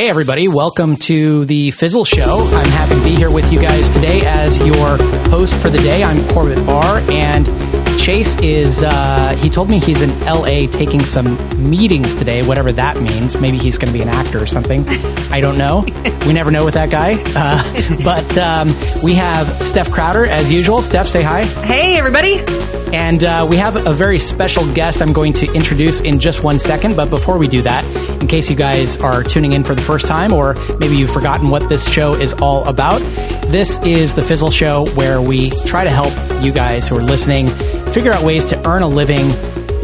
Hey, everybody, welcome to the Fizzle Show. I'm happy to be here with you guys today as your host for the day. I'm Corbett Barr, and Chase is, uh, he told me he's in LA taking some meetings today, whatever that means. Maybe he's going to be an actor or something. I don't know. We never know with that guy. Uh, but um, we have Steph Crowder, as usual. Steph, say hi. Hey, everybody. And uh, we have a very special guest I'm going to introduce in just one second. But before we do that, in case you guys are tuning in for the first time, or maybe you've forgotten what this show is all about, this is the Fizzle Show where we try to help you guys who are listening figure out ways to earn a living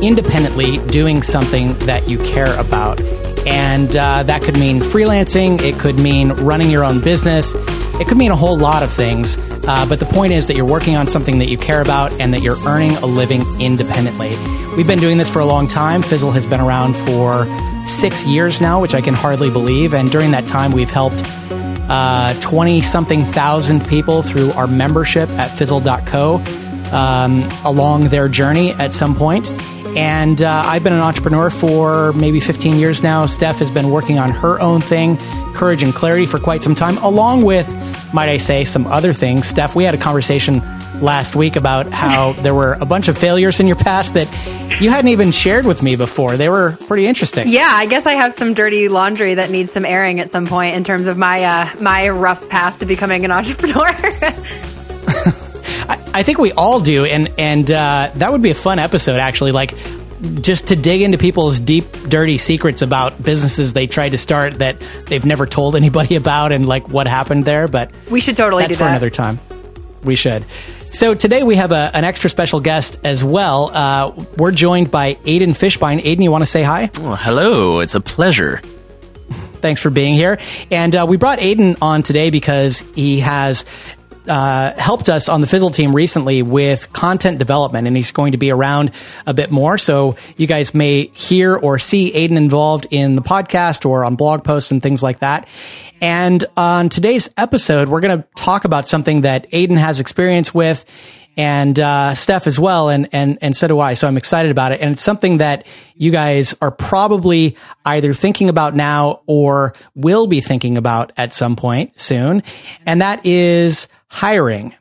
independently doing something that you care about. And uh, that could mean freelancing, it could mean running your own business, it could mean a whole lot of things. Uh, but the point is that you're working on something that you care about and that you're earning a living independently. We've been doing this for a long time. Fizzle has been around for six years now, which I can hardly believe. And during that time, we've helped 20 uh, something thousand people through our membership at fizzle.co um, along their journey at some point. And uh, I've been an entrepreneur for maybe 15 years now. Steph has been working on her own thing, Courage and Clarity, for quite some time, along with, might I say, some other things. Steph, we had a conversation last week about how there were a bunch of failures in your past that you hadn't even shared with me before. They were pretty interesting. Yeah, I guess I have some dirty laundry that needs some airing at some point in terms of my uh, my rough path to becoming an entrepreneur. I think we all do, and and uh, that would be a fun episode actually. Like just to dig into people's deep, dirty secrets about businesses they tried to start that they've never told anybody about, and like what happened there. But we should totally that's do for that. another time. We should. So today we have a, an extra special guest as well. Uh, we're joined by Aiden Fishbein. Aiden, you want to say hi? Oh, hello. It's a pleasure. Thanks for being here. And uh, we brought Aiden on today because he has uh, helped us on the Fizzle team recently with content development, and he's going to be around a bit more. So you guys may hear or see Aiden involved in the podcast or on blog posts and things like that. And on today's episode, we're going to talk about something that Aiden has experience with and uh, Steph as well, and and and so do I. So I'm excited about it, and it's something that you guys are probably either thinking about now or will be thinking about at some point soon, and that is hiring.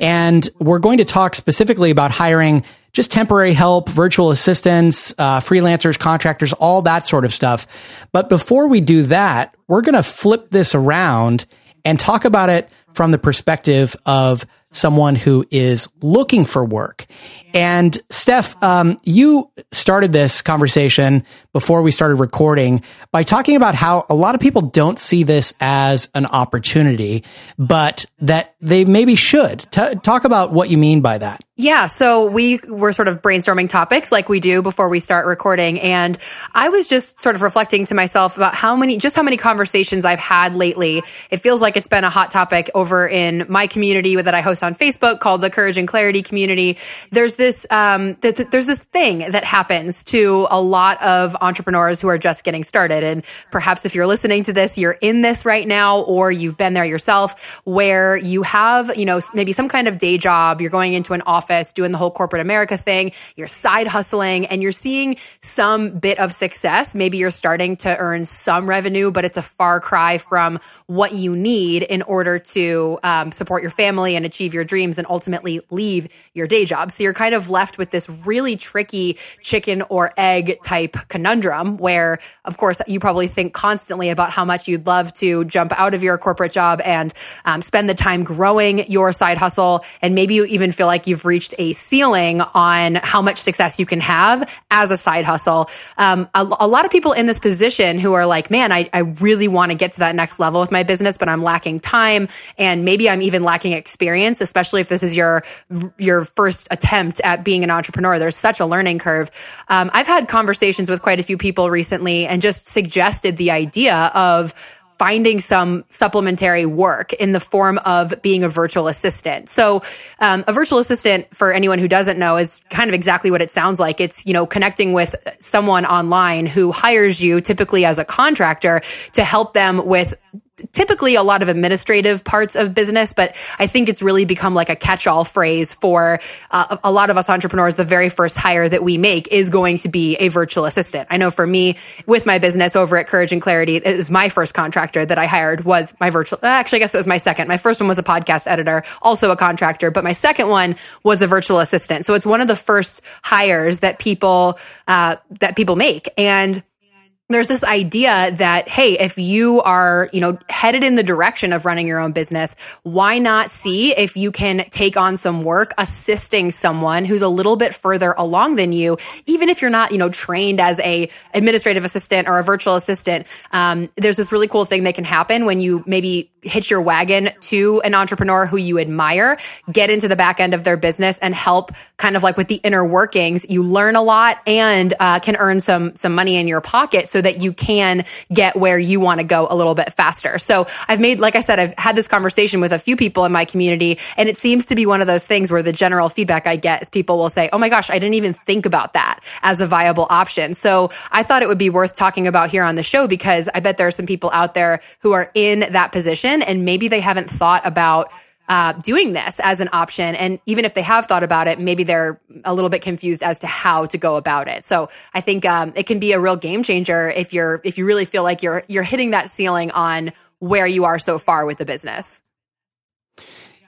And we're going to talk specifically about hiring just temporary help, virtual assistants, uh, freelancers, contractors, all that sort of stuff. But before we do that, we're going to flip this around and talk about it from the perspective of someone who is looking for work. And Steph, um, you started this conversation before we started recording by talking about how a lot of people don't see this as an opportunity, but that they maybe should. T- talk about what you mean by that. Yeah, so we were sort of brainstorming topics like we do before we start recording. And I was just sort of reflecting to myself about how many, just how many conversations I've had lately. It feels like it's been a hot topic over in my community that I host on Facebook called the Courage and Clarity Community. There's this, um, th- th- there's this thing that happens to a lot of entrepreneurs who are just getting started. And perhaps if you're listening to this, you're in this right now, or you've been there yourself where you have, you know, maybe some kind of day job, you're going into an office office doing the whole corporate America thing, you're side hustling and you're seeing some bit of success. Maybe you're starting to earn some revenue, but it's a far cry from what you need in order to um, support your family and achieve your dreams and ultimately leave your day job. So you're kind of left with this really tricky chicken or egg type conundrum where, of course, you probably think constantly about how much you'd love to jump out of your corporate job and um, spend the time growing your side hustle. And maybe you even feel like you've reached reached a ceiling on how much success you can have as a side hustle. Um, a, a, lot of people in this position who are like, man, I, I really want to get to that next level with my business, but I'm lacking time and maybe I'm even lacking experience, especially if this is your your first attempt at being an entrepreneur. There's such a learning curve. Um, I've had conversations with quite a few people recently and just suggested the idea of finding some supplementary work in the form of being a virtual assistant. So, um, a virtual assistant, for anyone who doesn't know, is kind of exactly what it sounds like. It's, you know, connecting with someone online who hires you typically as a contractor to help them with typically a lot of administrative parts of business, but I think it's really become like a catch-all phrase for uh, a lot of us entrepreneurs. The very first hire that we make is going to be a virtual assistant. I know for me, with my business over at Courage and Clarity, it was my first contractor that I hired was my virtual. Actually, I guess it was my second. My first one was a podcast editor, also a contractor, but my second one was a virtual assistant. So it's one of the first hires that people uh, that people make, and there's this idea that hey if you are you know headed in the direction of running your own business why not see if you can take on some work assisting someone who's a little bit further along than you even if you're not you know trained as a administrative assistant or a virtual assistant? Um, there's this really cool thing that can happen when you maybe hitch your wagon to an entrepreneur who you admire get into the back end of their business and help kind of like with the inner workings you learn a lot and uh, can earn some some money in your pocket so so that you can get where you want to go a little bit faster. So I've made, like I said, I've had this conversation with a few people in my community, and it seems to be one of those things where the general feedback I get is people will say, Oh my gosh, I didn't even think about that as a viable option. So I thought it would be worth talking about here on the show because I bet there are some people out there who are in that position and maybe they haven't thought about uh, doing this as an option. And even if they have thought about it, maybe they're a little bit confused as to how to go about it. So I think um, it can be a real game changer if you're if you really feel like you're you're hitting that ceiling on where you are so far with the business.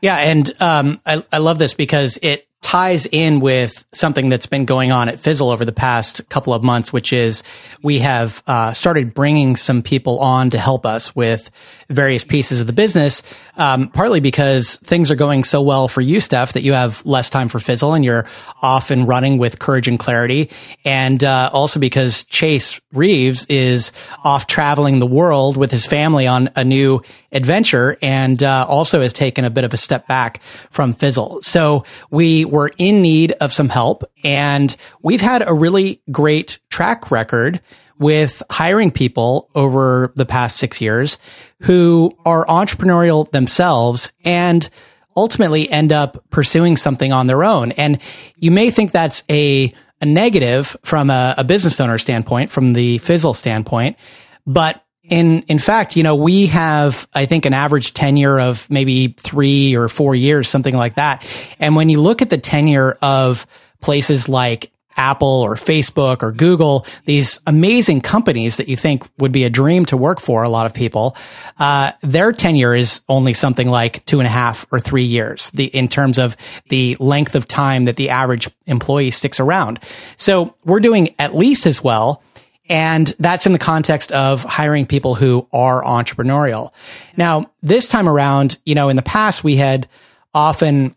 Yeah, and um, I, I love this because it ties in with something that's been going on at Fizzle over the past couple of months, which is we have uh, started bringing some people on to help us with various pieces of the business. Um, partly because things are going so well for you, Steph, that you have less time for Fizzle and you're off and running with courage and clarity, and uh, also because Chase Reeves is off traveling the world with his family on a new adventure, and uh, also has taken a bit of a step back from Fizzle. So we were in need of some help and we've had a really great track record with hiring people over the past six years who are entrepreneurial themselves and ultimately end up pursuing something on their own. And you may think that's a, a negative from a, a business owner standpoint, from the Fizzle standpoint, but in, in fact, you know, we have, I think, an average tenure of maybe three or four years, something like that. And when you look at the tenure of places like Apple or Facebook or Google, these amazing companies that you think would be a dream to work for a lot of people, uh, their tenure is only something like two and a half or three years the, in terms of the length of time that the average employee sticks around. So we're doing at least as well and that's in the context of hiring people who are entrepreneurial. Now, this time around, you know, in the past, we had often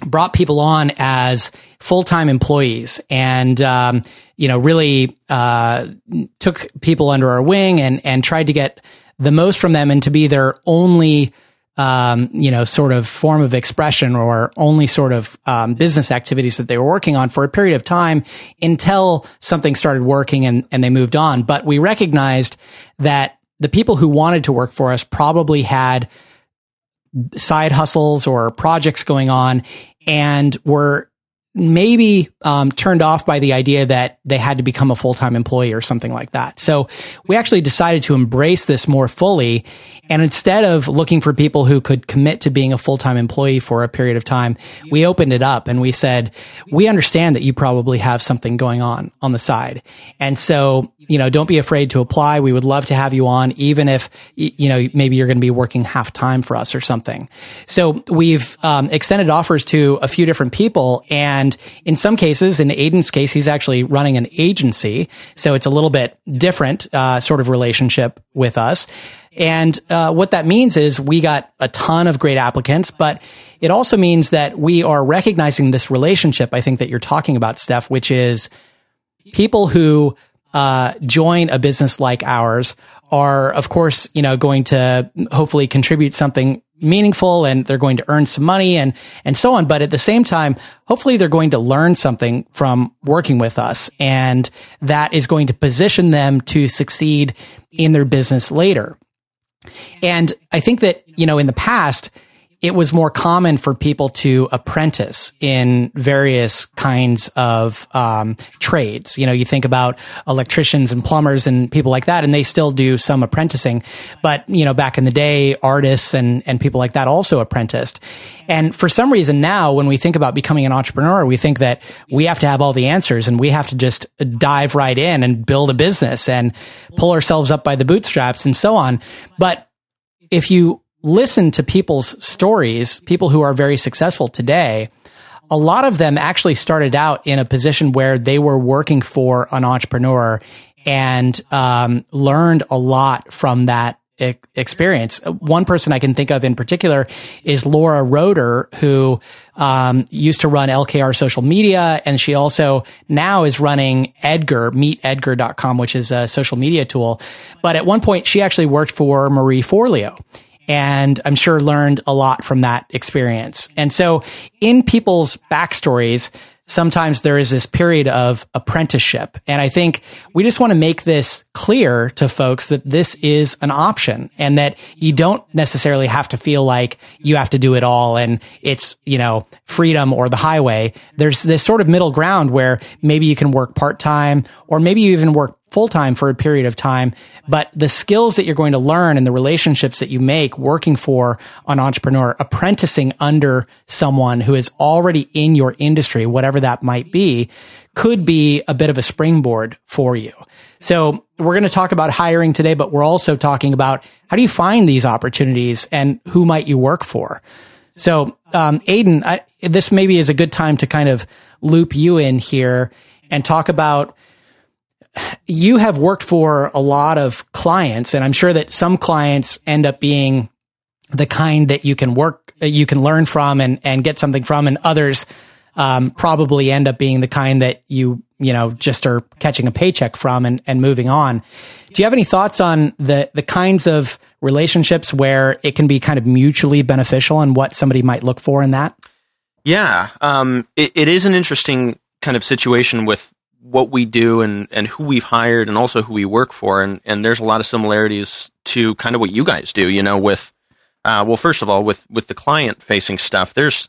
brought people on as full-time employees and, um, you know, really, uh, took people under our wing and, and tried to get the most from them and to be their only, um, you know, sort of form of expression or only sort of um, business activities that they were working on for a period of time until something started working and, and they moved on. But we recognized that the people who wanted to work for us probably had side hustles or projects going on and were maybe um, turned off by the idea that they had to become a full-time employee or something like that. So we actually decided to embrace this more fully. And instead of looking for people who could commit to being a full-time employee for a period of time, we opened it up and we said, we understand that you probably have something going on on the side. And so, you know, don't be afraid to apply. We would love to have you on, even if, you know, maybe you're going to be working half time for us or something. So we've um, extended offers to a few different people and in some cases, in Aiden's case, he's actually running an agency. So it's a little bit different, uh, sort of relationship with us. And uh, what that means is we got a ton of great applicants, but it also means that we are recognizing this relationship. I think that you're talking about, Steph, which is people who uh, join a business like ours are, of course, you know, going to hopefully contribute something meaningful and they're going to earn some money and, and so on. But at the same time, hopefully they're going to learn something from working with us and that is going to position them to succeed in their business later. And I think that, you know, in the past, it was more common for people to apprentice in various kinds of um, trades. You know, you think about electricians and plumbers and people like that, and they still do some apprenticing. But you know, back in the day, artists and and people like that also apprenticed. And for some reason now, when we think about becoming an entrepreneur, we think that we have to have all the answers and we have to just dive right in and build a business and pull ourselves up by the bootstraps and so on. But if you listen to people's stories, people who are very successful today, a lot of them actually started out in a position where they were working for an entrepreneur and um, learned a lot from that experience. One person I can think of in particular is Laura Roeder, who um, used to run LKR social media, and she also now is running Edgar, meetedgar.com, which is a social media tool. But at one point, she actually worked for Marie Forleo and I'm sure learned a lot from that experience. And so in people's backstories, sometimes there is this period of apprenticeship. And I think we just want to make this clear to folks that this is an option and that you don't necessarily have to feel like you have to do it all and it's, you know, freedom or the highway. There's this sort of middle ground where maybe you can work part time or maybe you even work full time for a period of time, but the skills that you're going to learn and the relationships that you make working for an entrepreneur, apprenticing under someone who is already in your industry, whatever that might be, could be a bit of a springboard for you. So we're going to talk about hiring today, but we're also talking about how do you find these opportunities and who might you work for? So, um, Aiden, I, this maybe is a good time to kind of loop you in here and talk about you have worked for a lot of clients, and I'm sure that some clients end up being the kind that you can work, you can learn from and, and get something from, and others um, probably end up being the kind that you, you know, just are catching a paycheck from and, and moving on. Do you have any thoughts on the, the kinds of relationships where it can be kind of mutually beneficial and what somebody might look for in that? Yeah, um, it, it is an interesting kind of situation with what we do and, and who we've hired and also who we work for. And, and there's a lot of similarities to kind of what you guys do, you know, with, uh, well, first of all, with, with the client facing stuff, there's,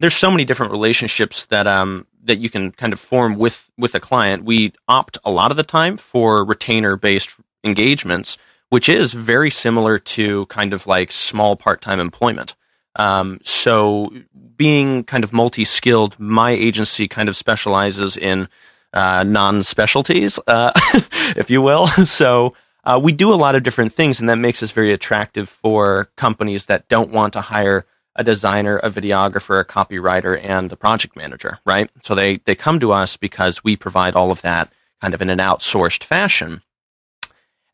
there's so many different relationships that, um, that you can kind of form with, with a client. We opt a lot of the time for retainer based engagements, which is very similar to kind of like small part time employment. Um, so being kind of multi skilled, my agency kind of specializes in uh, non specialties, uh, if you will. So uh, we do a lot of different things, and that makes us very attractive for companies that don't want to hire a designer, a videographer, a copywriter, and a project manager, right? So they, they come to us because we provide all of that kind of in an outsourced fashion.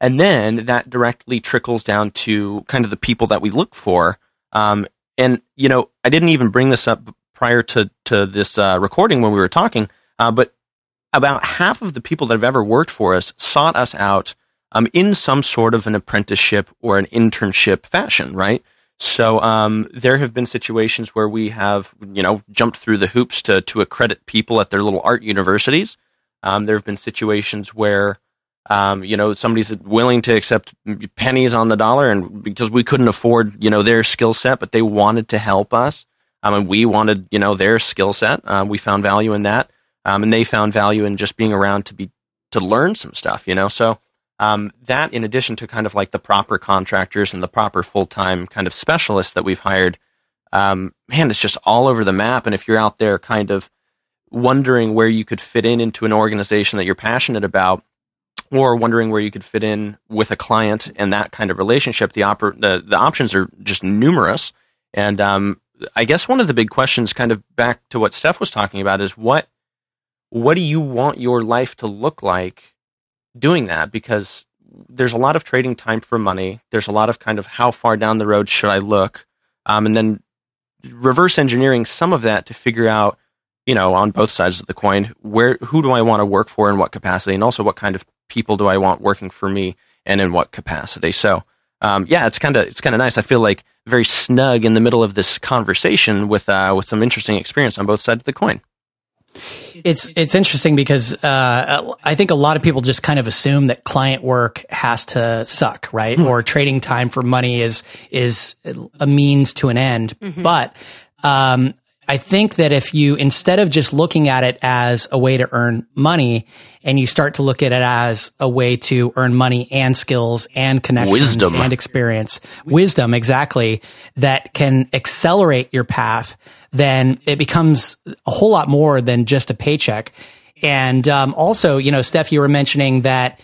And then that directly trickles down to kind of the people that we look for. Um, and, you know, I didn't even bring this up prior to, to this uh, recording when we were talking, uh, but about half of the people that have ever worked for us sought us out um, in some sort of an apprenticeship or an internship fashion, right? So um, there have been situations where we have, you know, jumped through the hoops to to accredit people at their little art universities. Um, there have been situations where, um, you know, somebody's willing to accept pennies on the dollar, and because we couldn't afford, you know, their skill set, but they wanted to help us, um, and we wanted, you know, their skill set. Uh, we found value in that um, and they found value in just being around to be to learn some stuff, you know. So um, that, in addition to kind of like the proper contractors and the proper full time kind of specialists that we've hired, um, man, it's just all over the map. And if you're out there, kind of wondering where you could fit in into an organization that you're passionate about, or wondering where you could fit in with a client and that kind of relationship, the oper- the, the options are just numerous. And um, I guess one of the big questions, kind of back to what Steph was talking about, is what what do you want your life to look like doing that? Because there's a lot of trading time for money. There's a lot of kind of how far down the road should I look? Um, and then reverse engineering some of that to figure out, you know, on both sides of the coin, where who do I want to work for in what capacity, and also what kind of people do I want working for me and in what capacity. So, um, yeah, it's kind of it's kind of nice. I feel like very snug in the middle of this conversation with uh, with some interesting experience on both sides of the coin. It's it's interesting because uh, I think a lot of people just kind of assume that client work has to suck, right? Or trading time for money is is a means to an end. But um, I think that if you instead of just looking at it as a way to earn money, and you start to look at it as a way to earn money and skills and connections Wisdom. and experience, wisdom exactly that can accelerate your path, then it becomes a whole lot more than just a paycheck. And um, also, you know, Steph, you were mentioning that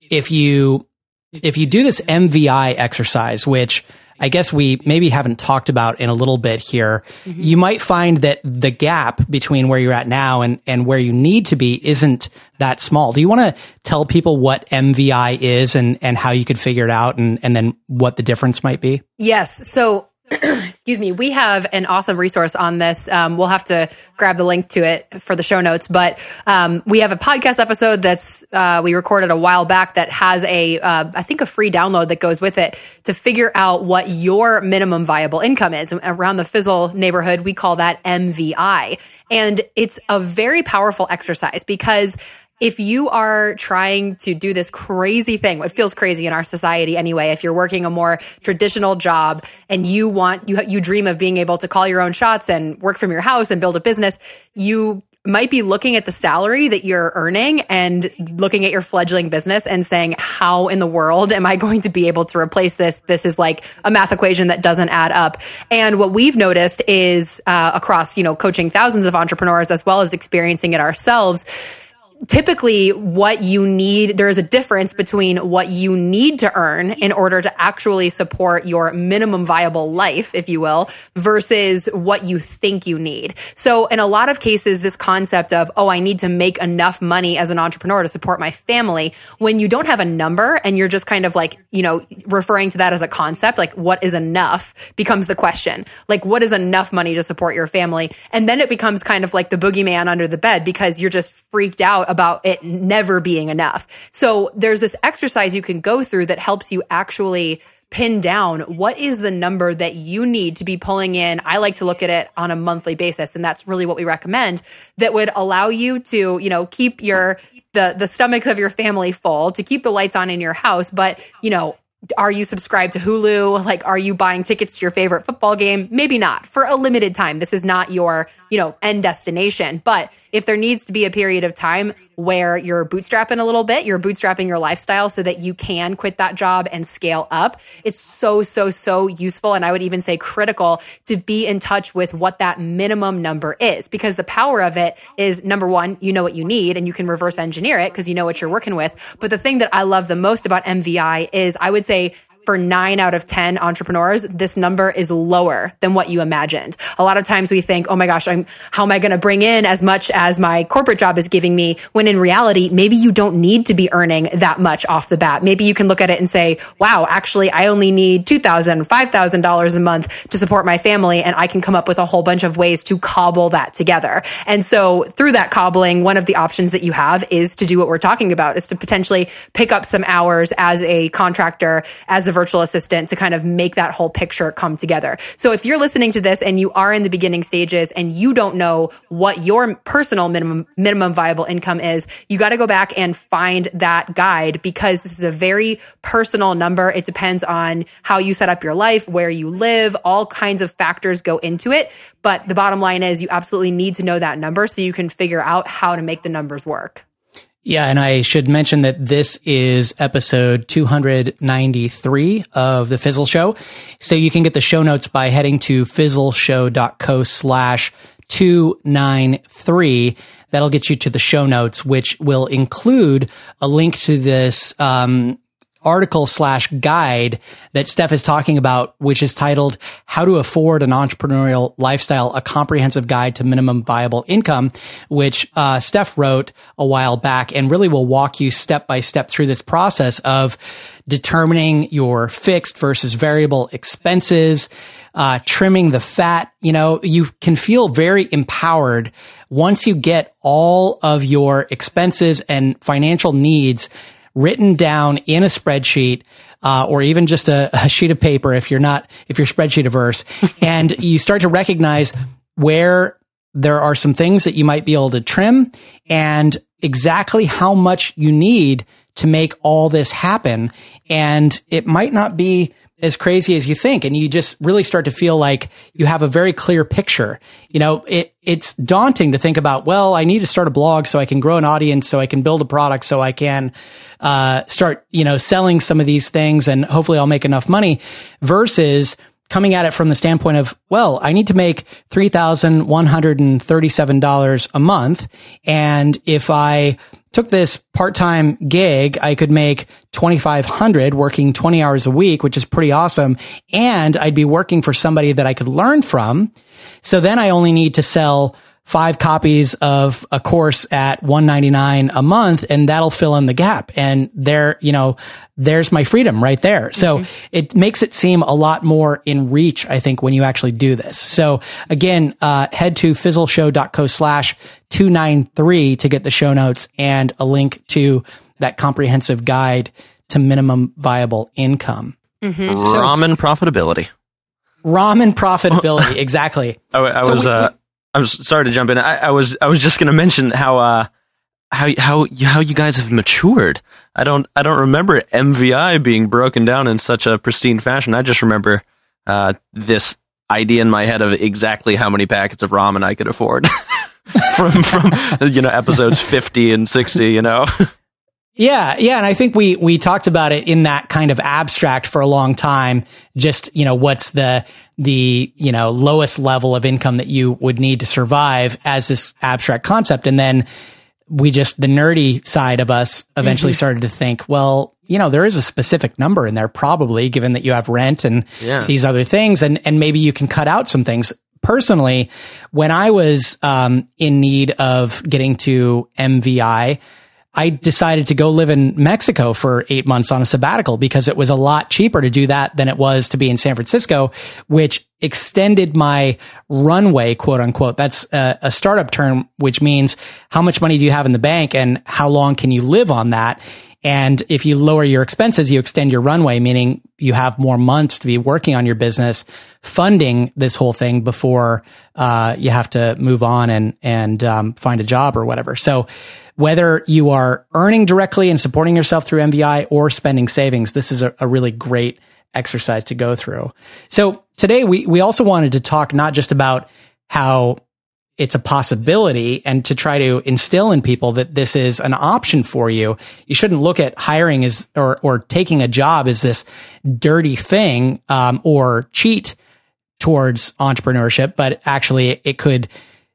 if you if you do this MVI exercise, which I guess we maybe haven't talked about in a little bit here, you might find that the gap between where you're at now and, and where you need to be isn't that small. Do you want to tell people what MVI is and, and how you could figure it out and, and then what the difference might be? Yes. So, excuse me, we have an awesome resource on this. Um, we'll have to grab the link to it for the show notes, but um, we have a podcast episode that's uh, we recorded a while back that has a, uh, I think, a free download that goes with it to figure out what your minimum viable income is. Around the Fizzle neighborhood, we call that MVI, and it's a very powerful exercise because if you are trying to do this crazy thing, it feels crazy in our society anyway. If you're working a more traditional job and you want, you, you dream of being able to call your own shots and work from your house and build a business, you might be looking at the salary that you're earning and looking at your fledgling business and saying, how in the world am I going to be able to replace this? This is like a math equation that doesn't add up. And what we've noticed is uh, across, you know, coaching thousands of entrepreneurs as well as experiencing it ourselves, typically what you need there is a difference between what you need to earn in order to actually support your minimum viable life if you will versus what you think you need. So in a lot of cases this concept of oh i need to make enough money as an entrepreneur to support my family when you don't have a number and you're just kind of like you know referring to that as a concept like what is enough becomes the question. Like what is enough money to support your family? And then it becomes kind of like the boogeyman under the bed because you're just freaked out about it never being enough. So there's this exercise you can go through that helps you actually pin down what is the number that you need to be pulling in. I like to look at it on a monthly basis and that's really what we recommend that would allow you to, you know, keep your the the stomachs of your family full, to keep the lights on in your house, but, you know, are you subscribed to Hulu? Like, are you buying tickets to your favorite football game? Maybe not for a limited time. This is not your, you know, end destination. But if there needs to be a period of time where you're bootstrapping a little bit, you're bootstrapping your lifestyle so that you can quit that job and scale up, it's so, so, so useful. And I would even say critical to be in touch with what that minimum number is because the power of it is number one, you know what you need and you can reverse engineer it because you know what you're working with. But the thing that I love the most about MVI is I would say for nine out of 10 entrepreneurs, this number is lower than what you imagined. A lot of times we think, oh my gosh, I'm, how am I going to bring in as much as my corporate job is giving me? When in reality, maybe you don't need to be earning that much off the bat. Maybe you can look at it and say, wow, actually, I only need $2,000, $5,000 a month to support my family. And I can come up with a whole bunch of ways to cobble that together. And so through that cobbling, one of the options that you have is to do what we're talking about is to potentially pick up some hours as a contractor, as a virtual assistant to kind of make that whole picture come together. So if you're listening to this and you are in the beginning stages and you don't know what your personal minimum minimum viable income is, you got to go back and find that guide because this is a very personal number. It depends on how you set up your life, where you live, all kinds of factors go into it. But the bottom line is you absolutely need to know that number so you can figure out how to make the numbers work. Yeah, and I should mention that this is episode 293 of the Fizzle Show. So you can get the show notes by heading to fizzleshow.co slash 293. That'll get you to the show notes, which will include a link to this, um, article slash guide that Steph is talking about, which is titled How to Afford an Entrepreneurial Lifestyle, a comprehensive guide to minimum viable income, which uh, Steph wrote a while back and really will walk you step by step through this process of determining your fixed versus variable expenses, uh, trimming the fat. You know, you can feel very empowered once you get all of your expenses and financial needs written down in a spreadsheet uh, or even just a, a, sheet of paper if you're not if you're spreadsheet averse and you start to recognize where there are some things that you might be able to trim and exactly how much you need to make all this happen. And it might not be as crazy as you think. And you just really start to feel like you have a very clear picture. You know, it, it's daunting to think about, well, I need to start a blog so I can grow an audience, so I can build a product, so I can, uh, start, you know, selling some of these things and hopefully I'll make enough money versus coming at it from the standpoint of, well, I need to make $3,137 a month. And if I took this part-time gig, I could make 2500 working 20 hours a week, which is pretty awesome. And I'd be working for somebody that I could learn from. So then I only need to sell five copies of a course at 199 a month and that'll fill in the gap. And there, you know, there's my freedom right there. So mm-hmm. it makes it seem a lot more in reach, I think, when you actually do this. So again, uh, head to fizzleshow.co slash 293 to get the show notes and a link to that comprehensive guide to minimum viable income. Mm-hmm. So, ramen profitability. Ramen profitability, exactly. I, I so was we, uh, I was sorry to jump in. I, I was I was just going to mention how uh, how how how you guys have matured. I don't I don't remember MVI being broken down in such a pristine fashion. I just remember uh, this idea in my head of exactly how many packets of ramen I could afford from from you know episodes fifty and sixty. You know. Yeah, yeah, and I think we we talked about it in that kind of abstract for a long time. Just you know, what's the the you know lowest level of income that you would need to survive as this abstract concept, and then we just the nerdy side of us eventually mm-hmm. started to think, well, you know, there is a specific number in there probably, given that you have rent and yeah. these other things, and and maybe you can cut out some things. Personally, when I was um, in need of getting to MVI I decided to go live in Mexico for eight months on a sabbatical because it was a lot cheaper to do that than it was to be in San Francisco, which extended my runway, quote unquote. That's a, a startup term, which means how much money do you have in the bank and how long can you live on that? And if you lower your expenses, you extend your runway, meaning you have more months to be working on your business, funding this whole thing before uh, you have to move on and and um, find a job or whatever. So whether you are earning directly and supporting yourself through MVI or spending savings, this is a, a really great exercise to go through. So today we, we also wanted to talk not just about how it's a possibility and to try to instill in people that this is an option for you. You shouldn't look at hiring as or or taking a job as this dirty thing um, or cheat towards entrepreneurship, but actually it could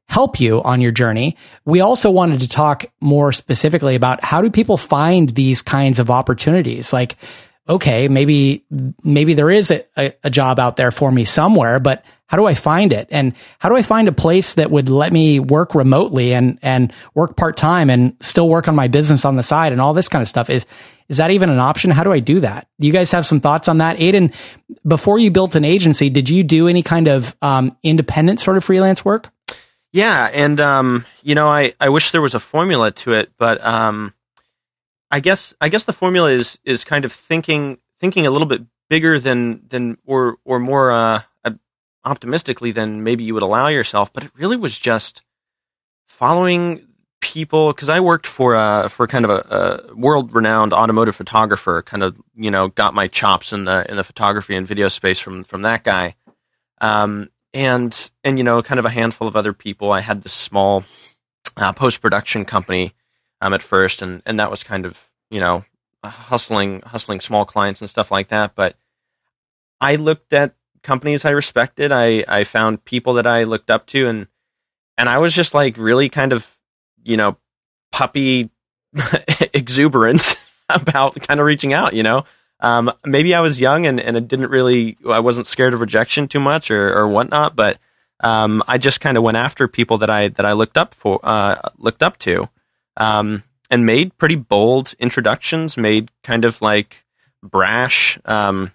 help you on your journey. We also wanted to talk more specifically about how do people find these kinds of opportunities? Like, okay, maybe, maybe there is a, a, job out there for me somewhere, but how do I find it? And how do I find a place that would let me work remotely and, and work part time and still work on my business on the side and all this kind of stuff? Is, is that even an option? How do I do that? Do you guys have some thoughts on that? Aiden, before you built an agency, did you do any kind of um, independent sort of freelance work? Yeah, and um, you know, I, I wish there was a formula to it, but um, I guess I guess the formula is is kind of thinking thinking a little bit bigger than than or or more uh, optimistically than maybe you would allow yourself. But it really was just following people because I worked for uh for kind of a, a world renowned automotive photographer. Kind of you know got my chops in the in the photography and video space from from that guy. Um, and and you know, kind of a handful of other people. I had this small uh, post production company um, at first, and and that was kind of you know hustling hustling small clients and stuff like that. But I looked at companies I respected. I I found people that I looked up to, and and I was just like really kind of you know puppy exuberant about kind of reaching out. You know, um, maybe I was young and, and it didn't really, I wasn't scared of rejection too much or, or whatnot, but um, I just kind of went after people that I that I looked up for, uh, looked up to, um, and made pretty bold introductions, made kind of like brash um,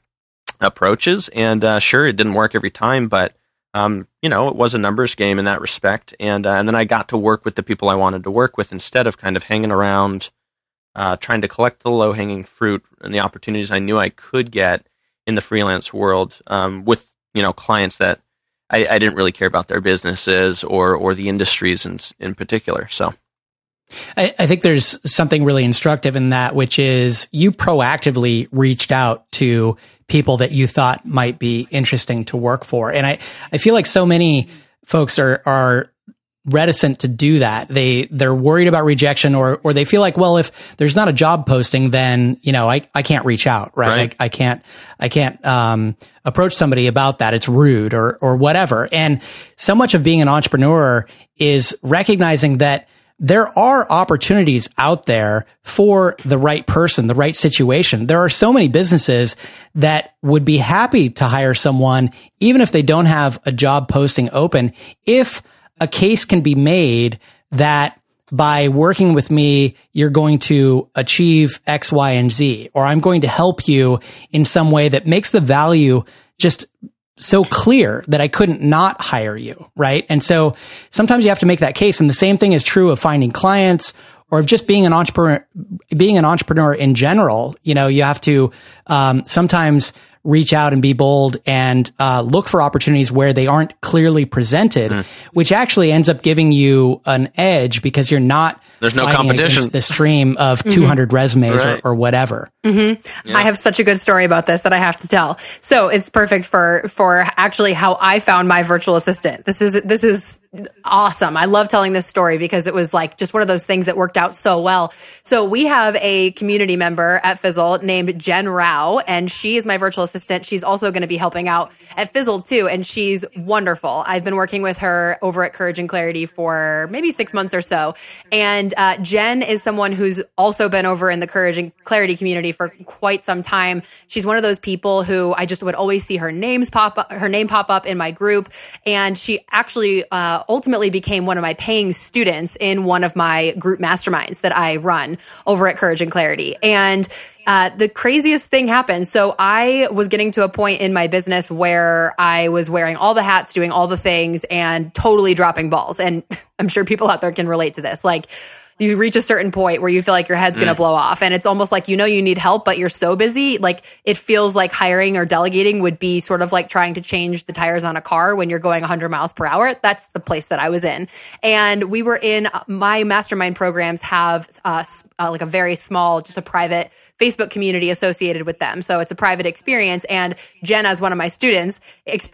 approaches, and uh, sure, it didn't work every time, but um, you know, it was a numbers game in that respect, and uh, and then I got to work with the people I wanted to work with instead of kind of hanging around uh, trying to collect the low hanging fruit and the opportunities I knew I could get in the freelance world um, with you know clients that I, I didn't really care about their businesses or or the industries in in particular. So. I, I, think there's something really instructive in that, which is you proactively reached out to people that you thought might be interesting to work for. And I, I feel like so many folks are, are reticent to do that. They they're worried about rejection or or they feel like, well, if there's not a job posting, then you know I, I can't reach out, right? right. I, I can't I can't um, approach somebody about that. It's rude or or whatever. And so much of being an entrepreneur is recognizing that there are opportunities out there for the right person, the right situation. There are so many businesses that would be happy to hire someone, even if they don't have a job posting open, if a case can be made that by working with me, you're going to achieve X, Y, and Z, or I'm going to help you in some way that makes the value just so clear that I couldn't not hire you. Right. And so sometimes you have to make that case. And the same thing is true of finding clients or of just being an entrepreneur, being an entrepreneur in general. You know, you have to, um, sometimes reach out and be bold and uh, look for opportunities where they aren't clearly presented, mm. which actually ends up giving you an edge because you're not there's no competition the stream of mm-hmm. 200 resumes right. or, or, whatever. Mm-hmm. Yeah. I have such a good story about this that I have to tell. So it's perfect for for actually how I found my virtual assistant. This is this is awesome. I love telling this story because it was like just one of those things that worked out so well. So we have a community member at Fizzle named Jen Rao, and she is my virtual assistant. She's also going to be helping out at Fizzle too, and she's wonderful. I've been working with her over at Courage and Clarity for maybe six months or so. And uh, Jen is someone who's also been over in the Courage and Clarity community for quite some time. She's one of those people who I just would always see her names pop up, her name pop up in my group, and she actually. Uh, ultimately became one of my paying students in one of my group masterminds that I run over at Courage and Clarity. And uh, the craziest thing happened. So I was getting to a point in my business where I was wearing all the hats, doing all the things, and totally dropping balls. And I'm sure people out there can relate to this. Like, you reach a certain point where you feel like your head's going to mm. blow off and it's almost like you know you need help but you're so busy like it feels like hiring or delegating would be sort of like trying to change the tires on a car when you're going 100 miles per hour that's the place that i was in and we were in my mastermind programs have uh, uh, like a very small just a private Facebook community associated with them. So it's a private experience. And Jen, as one of my students,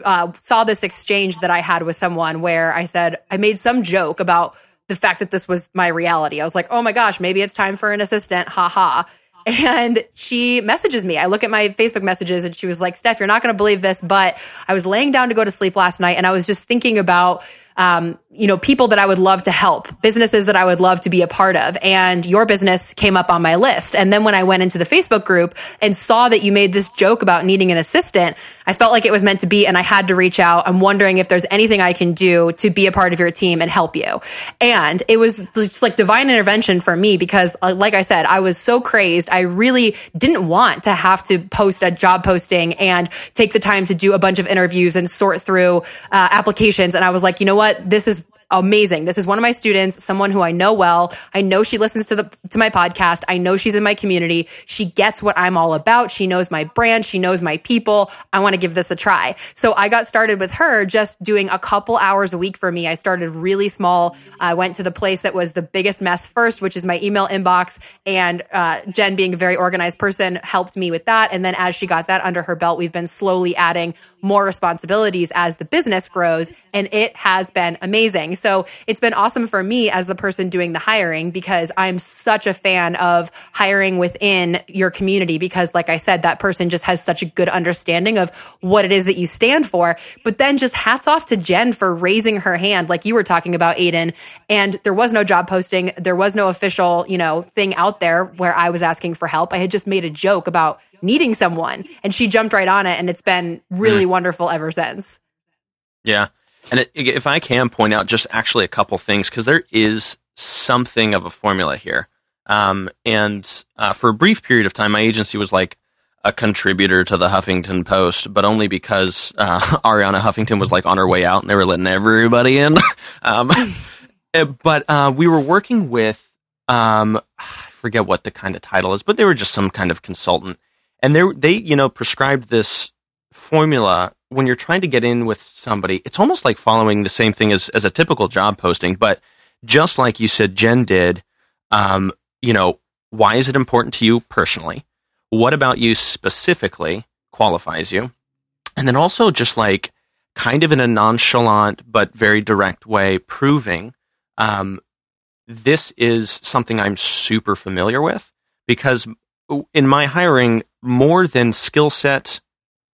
uh, saw this exchange that I had with someone where I said, I made some joke about the fact that this was my reality. I was like, oh my gosh, maybe it's time for an assistant. Ha ha. And she messages me. I look at my Facebook messages and she was like, Steph, you're not going to believe this, but I was laying down to go to sleep last night and I was just thinking about um, you know, people that I would love to help, businesses that I would love to be a part of. And your business came up on my list. And then when I went into the Facebook group and saw that you made this joke about needing an assistant, I felt like it was meant to be and I had to reach out. I'm wondering if there's anything I can do to be a part of your team and help you. And it was just like divine intervention for me because, uh, like I said, I was so crazed. I really didn't want to have to post a job posting and take the time to do a bunch of interviews and sort through uh, applications. And I was like, you know what? what? This is amazing. This is one of my students, someone who I know well. I know she listens to the to my podcast. I know she's in my community. She gets what I'm all about. She knows my brand, she knows my people. I want to give this a try. So I got started with her just doing a couple hours a week for me. I started really small. I went to the place that was the biggest mess first, which is my email inbox, and uh, Jen being a very organized person helped me with that. And then as she got that under her belt, we've been slowly adding more responsibilities as the business grows and it has been amazing. So it's been awesome for me as the person doing the hiring because I'm such a fan of hiring within your community because, like I said, that person just has such a good understanding of what it is that you stand for. But then just hats off to Jen for raising her hand, like you were talking about, Aiden. And there was no job posting, there was no official, you know, thing out there where I was asking for help. I had just made a joke about needing someone and she jumped right on it and it's been really mm. wonderful ever since. Yeah. And it, if I can point out just actually a couple things, because there is something of a formula here. Um, and uh, for a brief period of time, my agency was like a contributor to the Huffington Post, but only because uh, Arianna Huffington was like on her way out and they were letting everybody in. um, eh, but uh, we were working with, um, I forget what the kind of title is, but they were just some kind of consultant. And they, they, you know, prescribed this formula when you're trying to get in with somebody, it's almost like following the same thing as, as a typical job posting. But just like you said, Jen did, um, you know, why is it important to you personally? What about you specifically qualifies you? And then also just like kind of in a nonchalant but very direct way, proving um, this is something I'm super familiar with because in my hiring, more than skill set,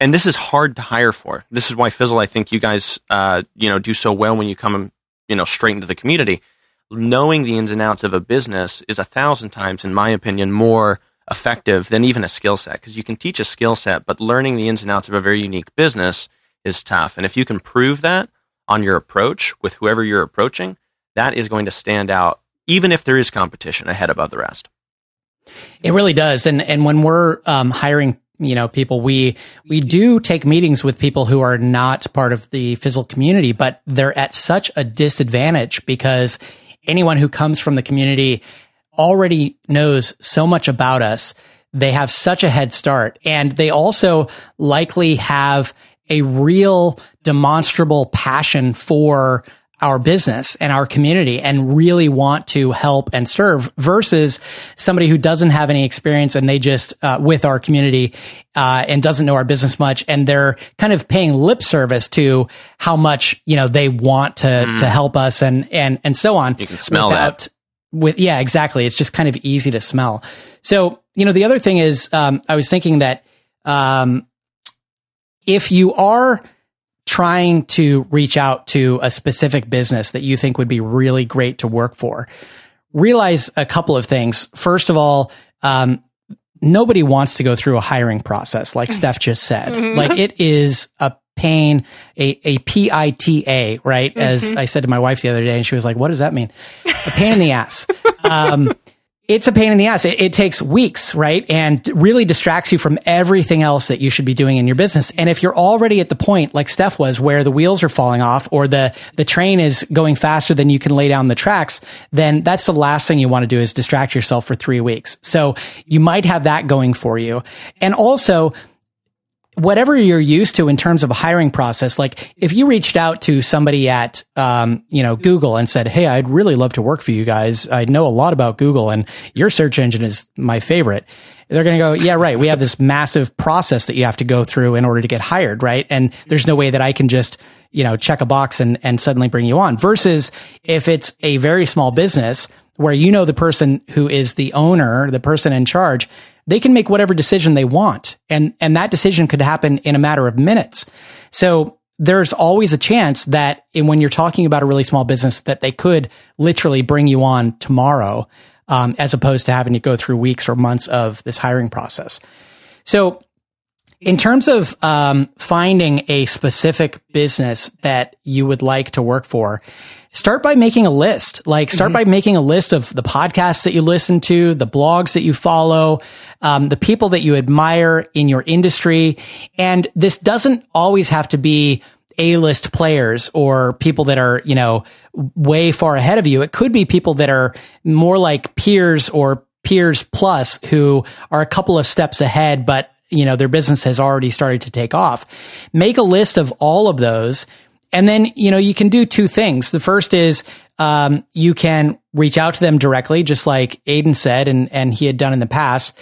and this is hard to hire for. This is why Fizzle, I think you guys, uh, you know, do so well when you come, you know, straight into the community. Knowing the ins and outs of a business is a thousand times, in my opinion, more effective than even a skill set because you can teach a skill set, but learning the ins and outs of a very unique business is tough. And if you can prove that on your approach with whoever you're approaching, that is going to stand out, even if there is competition ahead above the rest. It really does. And, and when we're um, hiring you know people. We we do take meetings with people who are not part of the fizzle community but they're at such a disadvantage because anyone who comes from the community already knows so much about us. They have such a head start and they also likely have a real demonstrable passion for our business and our community and really want to help and serve versus somebody who doesn't have any experience and they just uh, with our community uh, and doesn't know our business much and they're kind of paying lip service to how much you know they want to mm. to help us and and and so on you can smell without, that with yeah exactly. It's just kind of easy to smell. So you know the other thing is um, i was thinking that um, if you are trying to reach out to a specific business that you think would be really great to work for, realize a couple of things. First of all, um, nobody wants to go through a hiring process, like Steph just said. Mm-hmm. Like it is a pain, a, a P-I-T-A, right? Mm-hmm. As I said to my wife the other day, and she was like, what does that mean? A pain in the ass. Um, it's a pain in the ass. It, it, takes weeks, right? And really distracts you from everything else that you should be doing in your business. And if you're already at the point, like Steph was, where the wheels are falling off or the, the train is going faster than you can lay down the tracks, then that's the last thing you want to do is distract yourself for three weeks. So you might have that going for you. And also, whatever you're used to in terms of a hiring process, like if you reached out to somebody at, um, you know, Google and said, Hey, I'd really love to work for you guys. I know a lot about Google and your search engine is my favorite. They're going to go, yeah, right. We have this massive process that you have to go through in order to get hired. Right. And there's no way that I can just, you know, check a box and, and suddenly bring you on versus if it's a very small business where you know the person who is the owner, the person in charge, they can make whatever decision they want. And, and that decision could happen in a matter of minutes. So there's always a chance that in, when you're talking about a really small business that they could literally bring you on tomorrow, um, as opposed to having to go through weeks or months of this hiring process. So in terms of um, finding a specific business that you would like to work for, start by making a list. Like start mm-hmm. by making a list of the podcasts that you listen to, the blogs that you follow, um, the people that you admire in your industry. And this doesn't always have to be a-list players or people that are, you know, way far ahead of you. It could be people that are more like peers or peers plus who are a couple of steps ahead, but you know, their business has already started to take off. Make a list of all of those. And then, you know, you can do two things. The first is, um, you can reach out to them directly, just like Aiden said, and, and he had done in the past.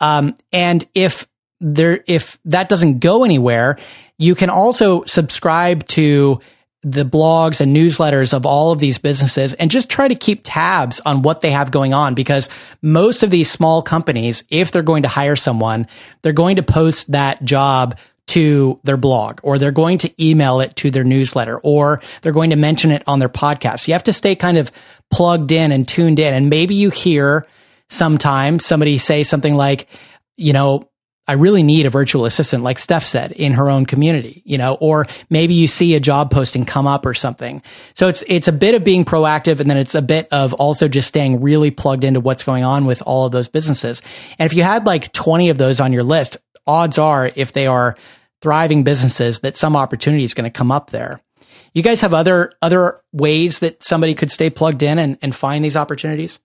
Um, and if there, if that doesn't go anywhere, you can also subscribe to the blogs and newsletters of all of these businesses and just try to keep tabs on what they have going on because most of these small companies, if they're going to hire someone, they're going to post that job to their blog or they're going to email it to their newsletter or they're going to mention it on their podcast. You have to stay kind of plugged in and tuned in. And maybe you hear sometimes somebody say something like, you know, I really need a virtual assistant, like Steph said, in her own community, you know, or maybe you see a job posting come up or something. So it's, it's a bit of being proactive and then it's a bit of also just staying really plugged into what's going on with all of those businesses. And if you had like 20 of those on your list, odds are if they are thriving businesses that some opportunity is going to come up there. You guys have other, other ways that somebody could stay plugged in and, and find these opportunities?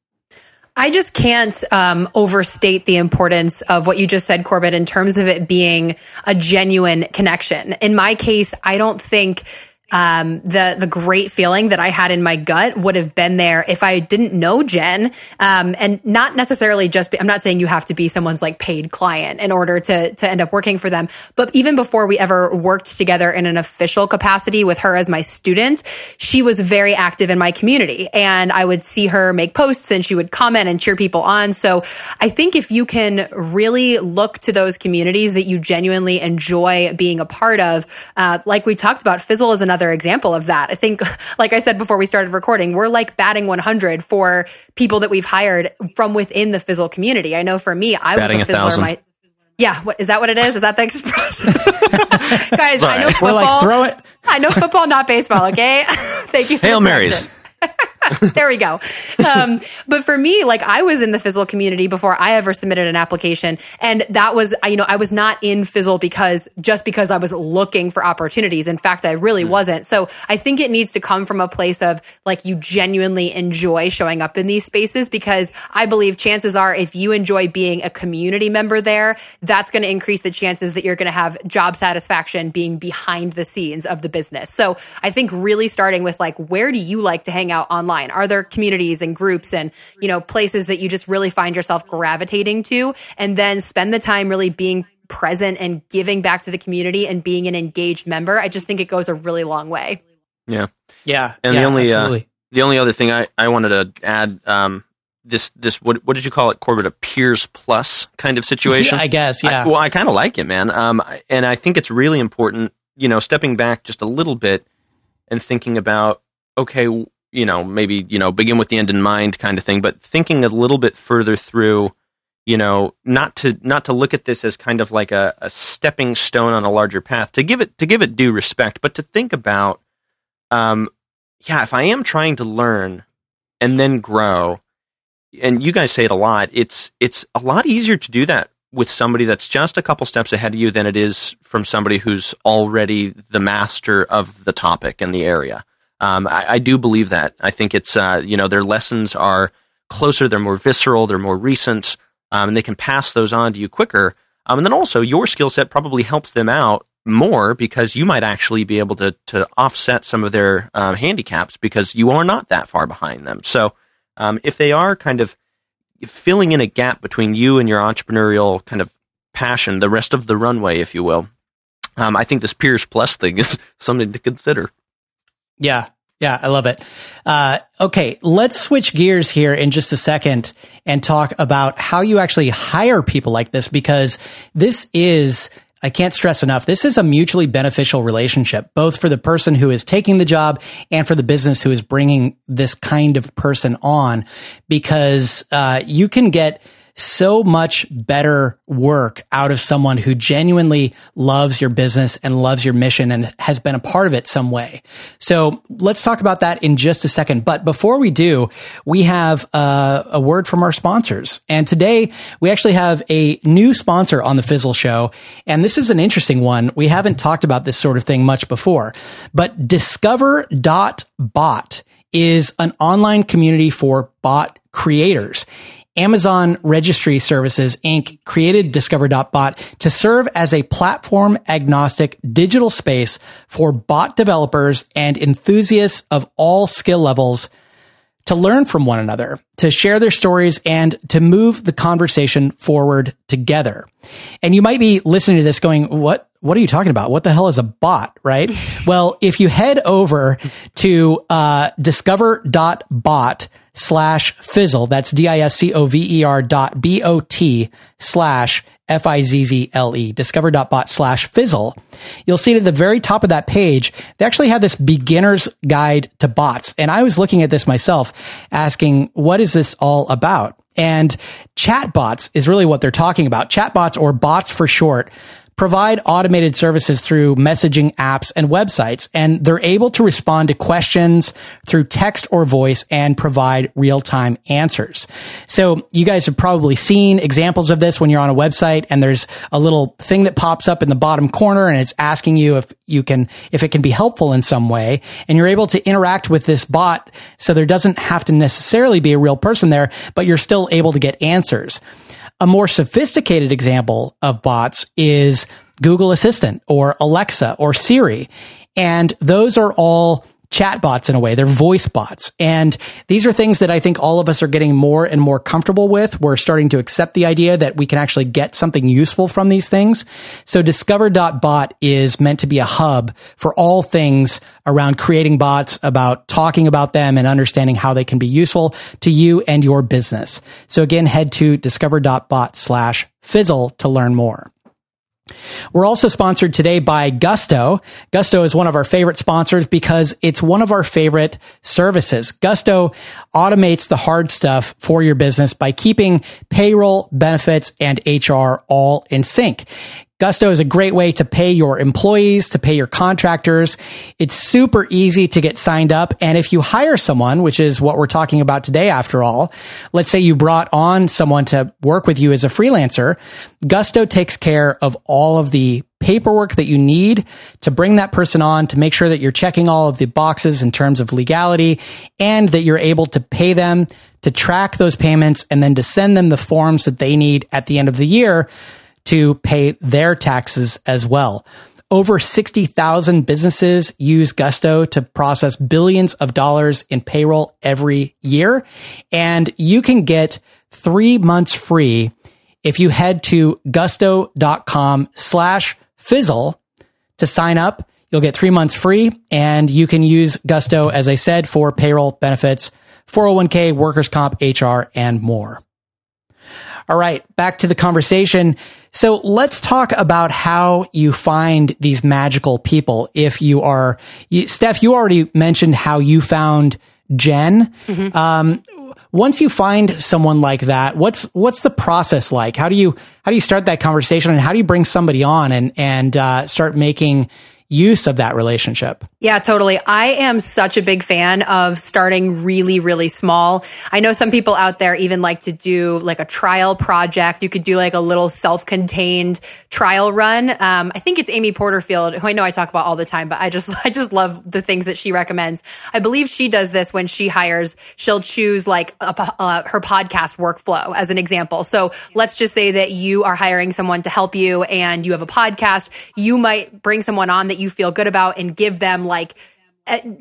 I just can't um, overstate the importance of what you just said, Corbett, in terms of it being a genuine connection. In my case, I don't think um, the the great feeling that I had in my gut would have been there if I didn't know Jen, um, and not necessarily just. Be, I'm not saying you have to be someone's like paid client in order to to end up working for them, but even before we ever worked together in an official capacity with her as my student, she was very active in my community, and I would see her make posts and she would comment and cheer people on. So I think if you can really look to those communities that you genuinely enjoy being a part of, uh, like we talked about, Fizzle is another another example of that. I think, like I said before we started recording, we're like batting 100 for people that we've hired from within the Fizzle community. I know for me, I batting was a Fizzler. My, yeah, what is that? What it is? Is that the expression? Guys, Sorry. I know football. We're like throw it. I know football, not baseball. Okay, thank you. Hail Marys. there we go. Um, but for me, like I was in the Fizzle community before I ever submitted an application. And that was, you know, I was not in Fizzle because just because I was looking for opportunities. In fact, I really mm. wasn't. So I think it needs to come from a place of like you genuinely enjoy showing up in these spaces because I believe chances are if you enjoy being a community member there, that's going to increase the chances that you're going to have job satisfaction being behind the scenes of the business. So I think really starting with like, where do you like to hang out online? Online? Are there communities and groups and, you know, places that you just really find yourself gravitating to? And then spend the time really being present and giving back to the community and being an engaged member. I just think it goes a really long way. Yeah. Yeah. And yeah, the only, uh, the only other thing I, I wanted to add, um, this this what what did you call it Corbett a peers plus kind of situation yeah, I guess yeah I, well I kind of like it man um and I think it's really important you know stepping back just a little bit and thinking about okay you know, maybe, you know, begin with the end in mind kind of thing, but thinking a little bit further through, you know, not to not to look at this as kind of like a, a stepping stone on a larger path, to give it to give it due respect, but to think about um yeah, if I am trying to learn and then grow, and you guys say it a lot, it's it's a lot easier to do that with somebody that's just a couple steps ahead of you than it is from somebody who's already the master of the topic and the area. Um, I, I, do believe that. I think it's uh, you know their lessons are closer, they're more visceral, they're more recent, um, and they can pass those on to you quicker. Um, and then also your skill set probably helps them out more because you might actually be able to to offset some of their um, handicaps because you are not that far behind them. So um, if they are kind of filling in a gap between you and your entrepreneurial kind of passion, the rest of the runway, if you will, um, I think this Peers Plus thing is something to consider. Yeah. Yeah, I love it. Uh, okay, let's switch gears here in just a second and talk about how you actually hire people like this because this is, I can't stress enough, this is a mutually beneficial relationship, both for the person who is taking the job and for the business who is bringing this kind of person on because uh, you can get so much better work out of someone who genuinely loves your business and loves your mission and has been a part of it some way. So let's talk about that in just a second. But before we do, we have uh, a word from our sponsors. And today we actually have a new sponsor on the Fizzle show. And this is an interesting one. We haven't talked about this sort of thing much before, but discover.bot is an online community for bot creators. Amazon Registry Services Inc. created Discover.bot to serve as a platform agnostic digital space for bot developers and enthusiasts of all skill levels to learn from one another, to share their stories and to move the conversation forward together. And you might be listening to this going, what, what are you talking about? What the hell is a bot, right? well, if you head over to, uh, discover.bot, slash fizzle. That's D-I-S-C-O-V-E-R dot B-O-T slash F-I-Z-Z-L-E, discover.bot slash fizzle. You'll see at the very top of that page, they actually have this beginner's guide to bots. And I was looking at this myself asking, what is this all about? And chatbots is really what they're talking about. Chatbots or bots for short provide automated services through messaging apps and websites, and they're able to respond to questions through text or voice and provide real time answers. So you guys have probably seen examples of this when you're on a website and there's a little thing that pops up in the bottom corner and it's asking you if you can, if it can be helpful in some way. And you're able to interact with this bot so there doesn't have to necessarily be a real person there, but you're still able to get answers. A more sophisticated example of bots is Google Assistant or Alexa or Siri. And those are all chatbots in a way. They're voice bots. And these are things that I think all of us are getting more and more comfortable with. We're starting to accept the idea that we can actually get something useful from these things. So discover.bot is meant to be a hub for all things around creating bots, about talking about them and understanding how they can be useful to you and your business. So again, head to discover.bot slash fizzle to learn more. We're also sponsored today by Gusto. Gusto is one of our favorite sponsors because it's one of our favorite services. Gusto automates the hard stuff for your business by keeping payroll, benefits, and HR all in sync. Gusto is a great way to pay your employees, to pay your contractors. It's super easy to get signed up. And if you hire someone, which is what we're talking about today, after all, let's say you brought on someone to work with you as a freelancer, Gusto takes care of all of the paperwork that you need to bring that person on to make sure that you're checking all of the boxes in terms of legality and that you're able to pay them to track those payments and then to send them the forms that they need at the end of the year to pay their taxes as well. Over 60,000 businesses use Gusto to process billions of dollars in payroll every year. And you can get three months free if you head to gusto.com slash fizzle to sign up. You'll get three months free and you can use Gusto, as I said, for payroll benefits, 401k, workers' comp, HR, and more. All right, back to the conversation. So let's talk about how you find these magical people. If you are, you, Steph, you already mentioned how you found Jen. Mm-hmm. Um, once you find someone like that, what's what's the process like? How do you how do you start that conversation, and how do you bring somebody on and and uh, start making use of that relationship. Yeah, totally. I am such a big fan of starting really, really small. I know some people out there even like to do like a trial project. You could do like a little self contained trial run. Um, I think it's Amy Porterfield, who I know I talk about all the time, but I just, I just love the things that she recommends. I believe she does this when she hires, she'll choose like a, uh, her podcast workflow as an example. So let's just say that you are hiring someone to help you and you have a podcast. You might bring someone on that that you feel good about and give them like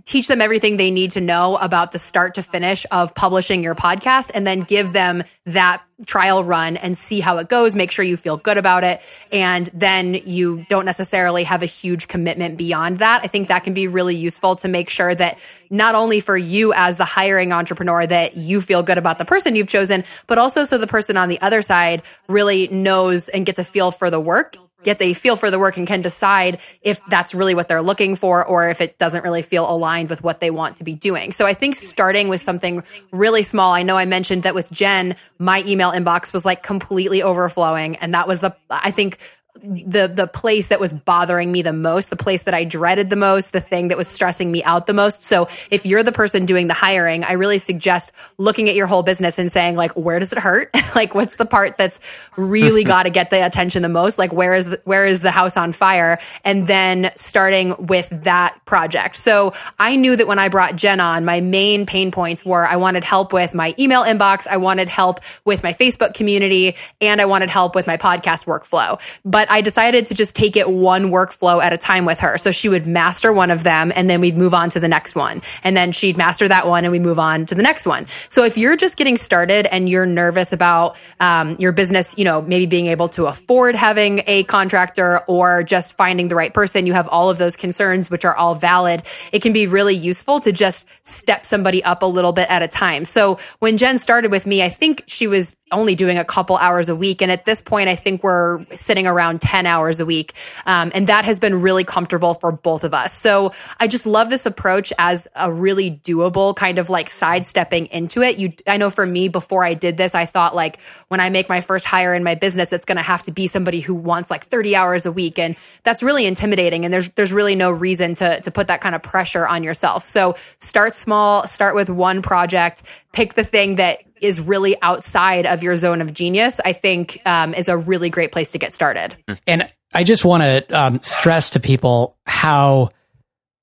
teach them everything they need to know about the start to finish of publishing your podcast and then give them that trial run and see how it goes make sure you feel good about it and then you don't necessarily have a huge commitment beyond that. I think that can be really useful to make sure that not only for you as the hiring entrepreneur that you feel good about the person you've chosen but also so the person on the other side really knows and gets a feel for the work gets a feel for the work and can decide if that's really what they're looking for or if it doesn't really feel aligned with what they want to be doing. So I think starting with something really small. I know I mentioned that with Jen, my email inbox was like completely overflowing and that was the I think the the place that was bothering me the most, the place that I dreaded the most, the thing that was stressing me out the most. So if you're the person doing the hiring, I really suggest looking at your whole business and saying like where does it hurt? like what's the part that's really got to get the attention the most? Like where is the, where is the house on fire? And then starting with that project. So I knew that when I brought Jen on, my main pain points were I wanted help with my email inbox, I wanted help with my Facebook community, and I wanted help with my podcast workflow. But but I decided to just take it one workflow at a time with her. So she would master one of them and then we'd move on to the next one. And then she'd master that one and we move on to the next one. So if you're just getting started and you're nervous about um, your business, you know, maybe being able to afford having a contractor or just finding the right person, you have all of those concerns, which are all valid. It can be really useful to just step somebody up a little bit at a time. So when Jen started with me, I think she was only doing a couple hours a week. And at this point, I think we're sitting around 10 hours a week. Um, and that has been really comfortable for both of us. So I just love this approach as a really doable kind of like sidestepping into it. You, I know for me, before I did this, I thought like when I make my first hire in my business, it's going to have to be somebody who wants like 30 hours a week. And that's really intimidating. And there's, there's really no reason to, to put that kind of pressure on yourself. So start small, start with one project, pick the thing that is really outside of your zone of genius, I think um, is a really great place to get started. And I just want to um, stress to people how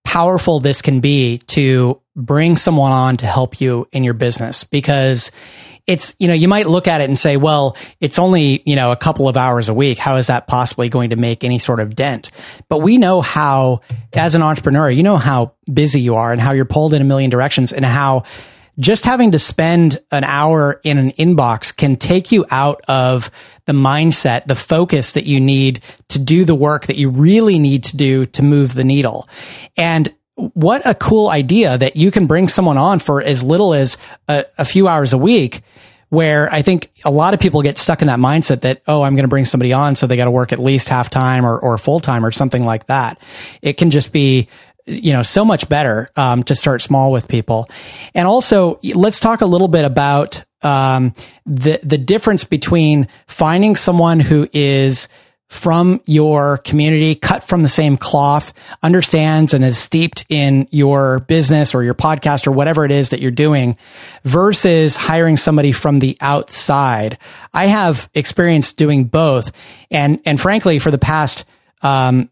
powerful this can be to bring someone on to help you in your business because it's, you know, you might look at it and say, well, it's only, you know, a couple of hours a week. How is that possibly going to make any sort of dent? But we know how, as an entrepreneur, you know how busy you are and how you're pulled in a million directions and how just having to spend an hour in an inbox can take you out of the mindset, the focus that you need to do the work that you really need to do to move the needle. And what a cool idea that you can bring someone on for as little as a, a few hours a week where I think a lot of people get stuck in that mindset that, oh, I'm going to bring somebody on. So they got to work at least half time or, or full time or something like that. It can just be you know, so much better um, to start small with people. And also, let's talk a little bit about um, the the difference between finding someone who is from your community, cut from the same cloth, understands and is steeped in your business or your podcast or whatever it is that you're doing versus hiring somebody from the outside. I have experience doing both. And, and frankly, for the past, um,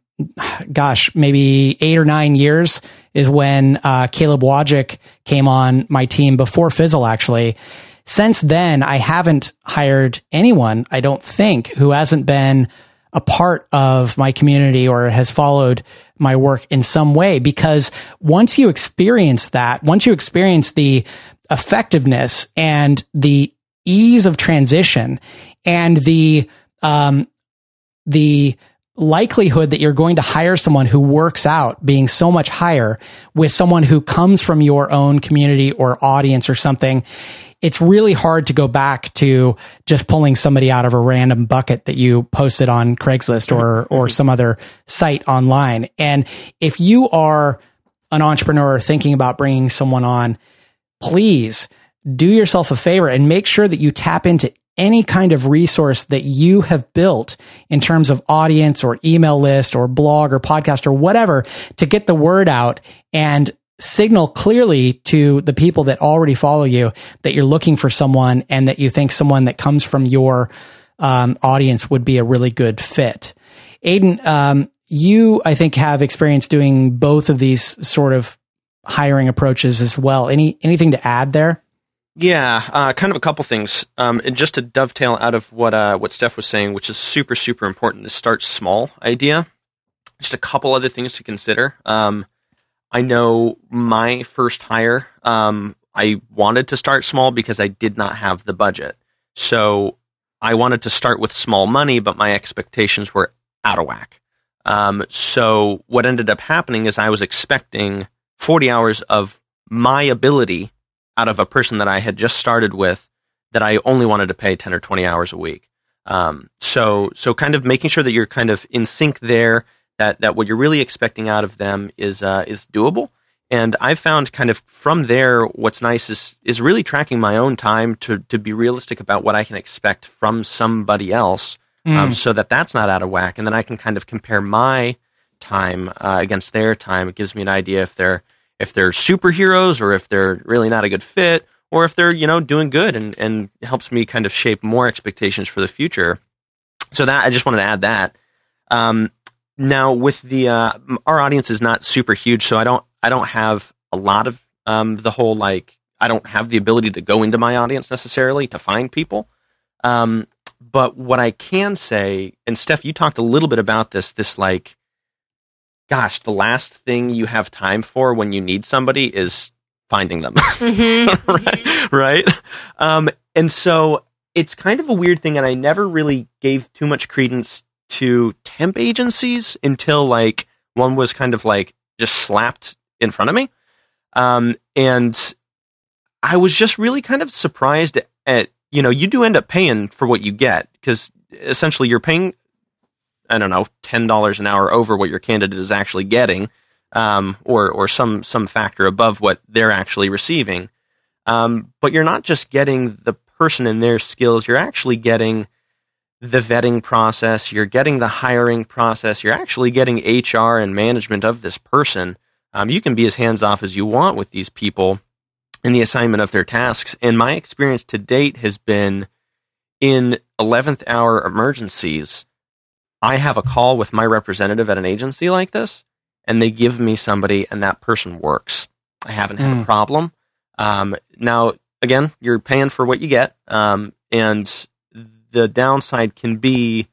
gosh, maybe eight or nine years is when uh, Caleb Wojcik came on my team before Fizzle, actually. Since then, I haven't hired anyone, I don't think, who hasn't been a part of my community or has followed my work in some way. Because once you experience that, once you experience the effectiveness and the ease of transition and the, um, the likelihood that you're going to hire someone who works out being so much higher with someone who comes from your own community or audience or something, it's really hard to go back to just pulling somebody out of a random bucket that you posted on Craigslist or, or some other site online. And if you are an entrepreneur thinking about bringing someone on, please do yourself a favor and make sure that you tap into any kind of resource that you have built in terms of audience or email list or blog or podcast or whatever to get the word out and signal clearly to the people that already follow you that you're looking for someone and that you think someone that comes from your um, audience would be a really good fit. Aiden, um, you, I think, have experience doing both of these sort of hiring approaches as well. Any anything to add there? Yeah, uh, kind of a couple things. Um, and just to dovetail out of what uh, what Steph was saying, which is super super important, the start small idea. Just a couple other things to consider. Um, I know my first hire, um, I wanted to start small because I did not have the budget. So I wanted to start with small money, but my expectations were out of whack. Um, so what ended up happening is I was expecting 40 hours of my ability out of a person that I had just started with that I only wanted to pay 10 or 20 hours a week. Um, so, so kind of making sure that you're kind of in sync there, that, that what you're really expecting out of them is, uh, is doable. And I've found kind of from there, what's nice is, is really tracking my own time to, to be realistic about what I can expect from somebody else. Um, mm. Um, so that that's not out of whack. And then I can kind of compare my time uh, against their time. It gives me an idea if they're, if they're superheroes or if they're really not a good fit or if they're you know doing good and and helps me kind of shape more expectations for the future. So that i just wanted to add that. Um, now with the uh, our audience is not super huge so i don't i don't have a lot of um, the whole like i don't have the ability to go into my audience necessarily to find people. Um, but what i can say and steph you talked a little bit about this this like gosh, the last thing you have time for when you need somebody is finding them. Mm-hmm. right. right? Um, and so it's kind of a weird thing. And I never really gave too much credence to temp agencies until like one was kind of like just slapped in front of me. Um, and I was just really kind of surprised at you know, you do end up paying for what you get because essentially you're paying, I don't know, ten dollars an hour over what your candidate is actually getting, um, or or some some factor above what they're actually receiving. Um, but you're not just getting the person and their skills; you're actually getting the vetting process. You're getting the hiring process. You're actually getting HR and management of this person. Um, you can be as hands off as you want with these people in the assignment of their tasks. And my experience to date has been in 11th hour emergencies, I have a call with my representative at an agency like this, and they give me somebody, and that person works. I haven't had mm. a hmm. problem. Um, now, again, you're paying for what you get, um, and the downside can be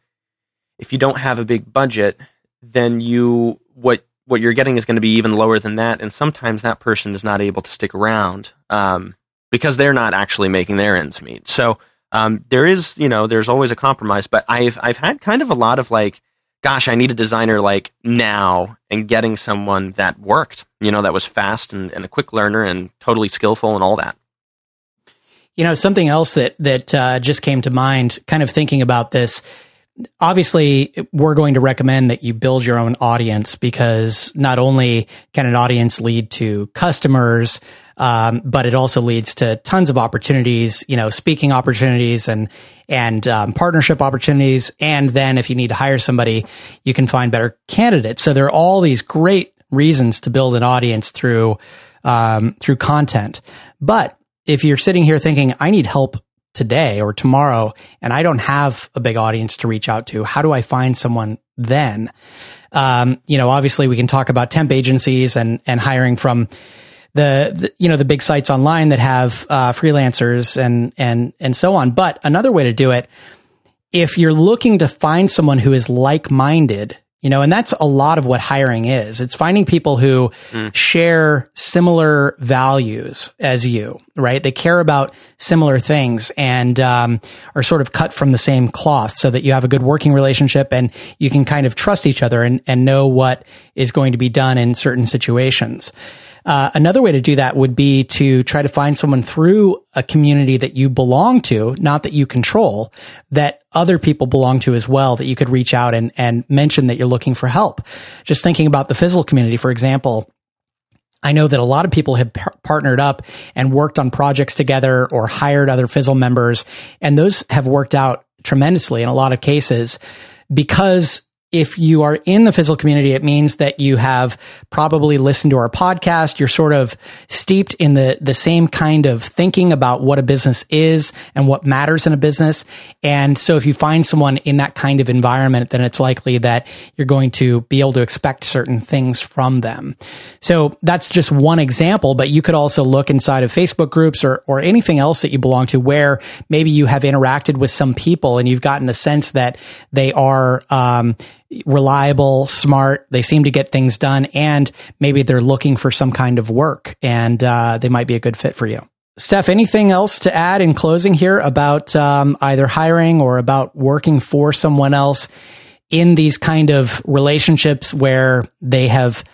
if you don't have a big budget, then you what what you're getting is going to be even lower than that, and sometimes that person is not able to stick around um, because they're not actually making their ends meet. So um, there is, you know, there's always a compromise. But I've I've had kind of a lot of like, gosh, I need a designer like now, and getting someone that worked, you know, that was fast and, and a quick learner and totally skillful and all that. You know, something else that that uh, just came to mind, kind of thinking about this obviously we're going to recommend that you build your own audience because not only can an audience lead to customers, um, but it also leads to tons of opportunities, you know, speaking opportunities and and um, partnership opportunities. And then if you need to hire somebody, you can find better candidates. So there are all these great reasons to build an audience through um, through content. But if you're sitting here thinking, I need help today or tomorrow and I don't have a big audience to reach out to, how do I find someone then? Um, you know, obviously we can talk about temp agencies and, and hiring from the, the you know, the big sites online that have, uh, freelancers and, and, and so on. But another way to do it, if you're looking to find someone who is like-minded, you know, and that's a lot of what hiring is. It's finding people who mm. share similar values as you, right? They care about similar things and um, are sort of cut from the same cloth so that you have a good working relationship and you can kind of trust each other and, and know what is going to be done in certain situations. Uh, another way to do that would be to try to find someone through a community that you belong to, not that you control, that other people belong to as well, that you could reach out and, and mention that you're looking for help. Just thinking about the Fizzle community, for example, I know that a lot of people have par- partnered up and worked on projects together or hired other Fizzle members, and those have worked out tremendously in a lot of cases because if you are in the Fizzle community, it means that you have probably listened to our podcast. You're sort of steeped in the, the same kind of thinking about what a business is and what matters in a business. And so if you find someone in that kind of environment, then it's likely that you're going to be able to expect certain things from them. So that's just one example, but you could also look inside of Facebook groups or, or anything else that you belong to where maybe you have interacted with some people and you've gotten the sense that they are, um, reliable, smart. They seem to get things done, and maybe they're looking for some kind of work, and uh, they might be a good fit for you. Steph, anything else to add in closing here about um, either hiring or about working for someone else in these kind of relationships where they have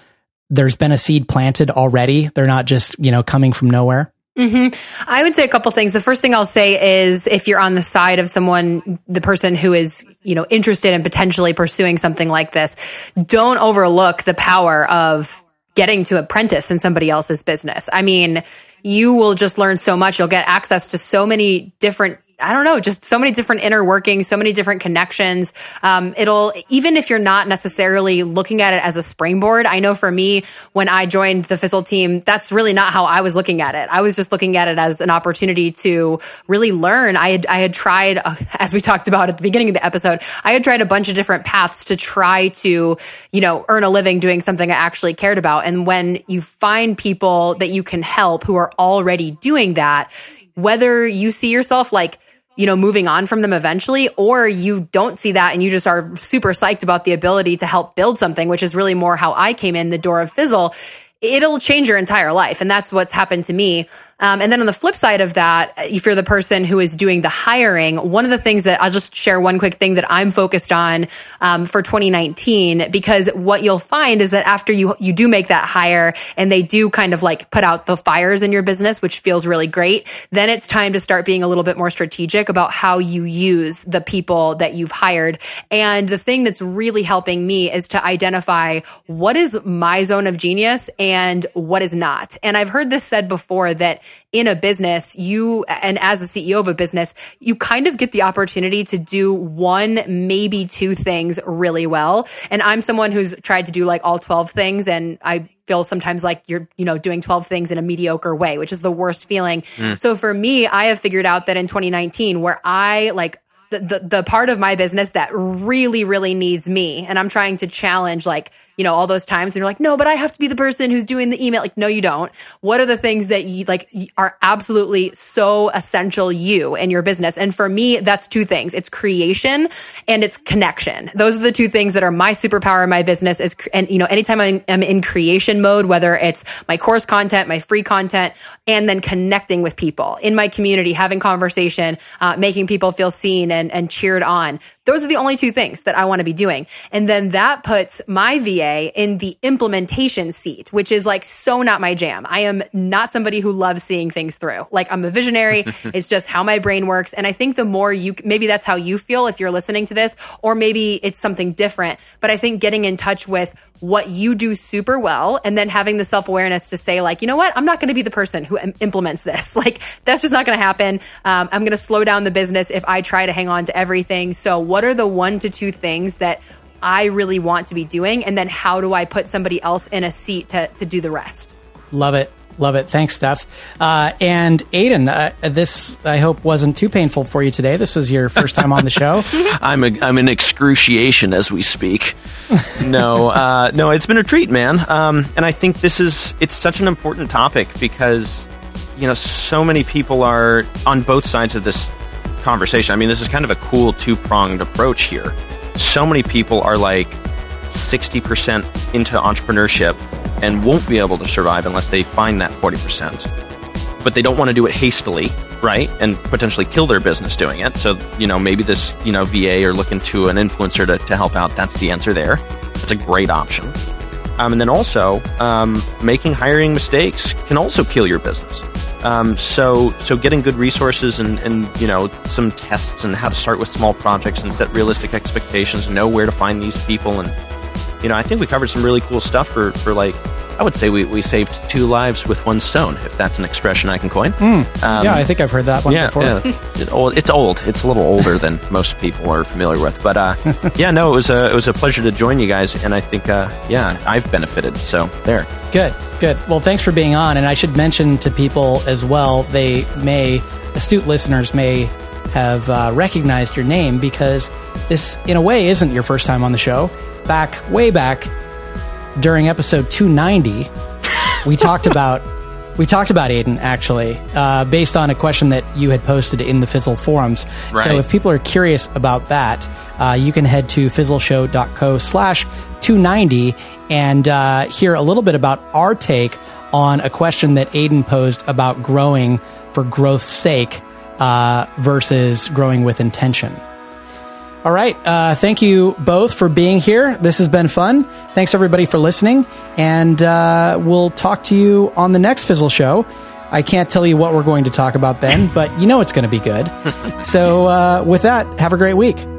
there's been a seed planted already? They're not just you know coming from nowhere. Mm-hmm. I would say a couple things. The first thing I'll say is if you're on the side of someone, the person who is, you know, interested in potentially pursuing something like this, don't overlook the power of getting to apprentice in somebody else's business. I mean, you will just learn so much. You'll get access to so many different I don't know, just so many different inner workings, so many different connections. Um, it'll, even if you're not necessarily looking at it as a springboard, I know for me, when I joined the Fizzle team, that's really not how I was looking at it. I was just looking at it as an opportunity to really learn. I had, I had tried, as we talked about at the beginning of the episode, I had tried a bunch of different paths to try to, you know, earn a living doing something I actually cared about. And when you find people that you can help who are already doing that, whether you see yourself like you know, moving on from them eventually, or you don't see that and you just are super psyched about the ability to help build something, which is really more how I came in the door of Fizzle. It'll change your entire life. And that's what's happened to me. Um, and then on the flip side of that, if you're the person who is doing the hiring, one of the things that I'll just share one quick thing that I'm focused on um, for 2019, because what you'll find is that after you you do make that hire and they do kind of like put out the fires in your business, which feels really great, then it's time to start being a little bit more strategic about how you use the people that you've hired. And the thing that's really helping me is to identify what is my zone of genius and what is not. And I've heard this said before that in a business, you, and as the CEO of a business, you kind of get the opportunity to do one, maybe two things really well. And I'm someone who's tried to do like all 12 things and I feel sometimes like you're, you know, doing 12 things in a mediocre way, which is the worst feeling. Mm. So for me, I have figured out that in 2019, where I like the, the, the part of my business that really, really needs me, and I'm trying to challenge like you know, all those times and you're like, no, but I have to be the person who's doing the email. Like, no, you don't. What are the things that you like are absolutely so essential you and your business? And for me, that's two things. It's creation and it's connection. Those are the two things that are my superpower in my business is, and you know, anytime I'm, I'm in creation mode, whether it's my course content, my free content, and then connecting with people in my community, having conversation, uh, making people feel seen and, and cheered on. Those are the only two things that I want to be doing. And then that puts my VA in the implementation seat, which is like so not my jam. I am not somebody who loves seeing things through. Like I'm a visionary. it's just how my brain works. And I think the more you, maybe that's how you feel if you're listening to this, or maybe it's something different. But I think getting in touch with what you do super well and then having the self awareness to say, like, you know what? I'm not going to be the person who Im- implements this. Like, that's just not going to happen. Um, I'm going to slow down the business if I try to hang on to everything. So, what are the one to two things that I really want to be doing? And then how do I put somebody else in a seat to, to do the rest? Love it. Love it. Thanks, Steph. Uh, and Aiden, uh, this I hope wasn't too painful for you today. This was your first time on the show. I'm a, I'm in excruciation as we speak. no, uh, no, it's been a treat, man. Um, and I think this is it's such an important topic because you know so many people are on both sides of this conversation. I mean, this is kind of a cool two pronged approach here. So many people are like sixty percent into entrepreneurship and won't be able to survive unless they find that 40%. But they don't want to do it hastily, right? And potentially kill their business doing it. So, you know, maybe this, you know, VA or looking to an influencer to, to help out. That's the answer there. That's a great option. Um, and then also, um, making hiring mistakes can also kill your business. Um, so, so getting good resources and, and you know some tests and how to start with small projects and set realistic expectations, know where to find these people, and you know I think we covered some really cool stuff for for like I would say we, we saved two lives with one stone, if that's an expression I can coin. Mm. Um, yeah, I think I've heard that one yeah, before. Yeah. it's, old, it's old. It's a little older than most people are familiar with. But uh, yeah, no, it was a it was a pleasure to join you guys, and I think uh, yeah, I've benefited. So there. Good, good. Well, thanks for being on, and I should mention to people as well. They may astute listeners may have uh, recognized your name because this, in a way, isn't your first time on the show. Back way back during episode 290, we talked about we talked about Aiden actually, uh, based on a question that you had posted in the Fizzle forums. Right. So if people are curious about that, uh, you can head to fizzleshow.co slash 290 and uh, hear a little bit about our take on a question that Aiden posed about growing for growth's sake uh, versus growing with intention. All right. Uh, thank you both for being here. This has been fun. Thanks everybody for listening. And uh, we'll talk to you on the next Fizzle show. I can't tell you what we're going to talk about then, but you know it's going to be good. so, uh, with that, have a great week.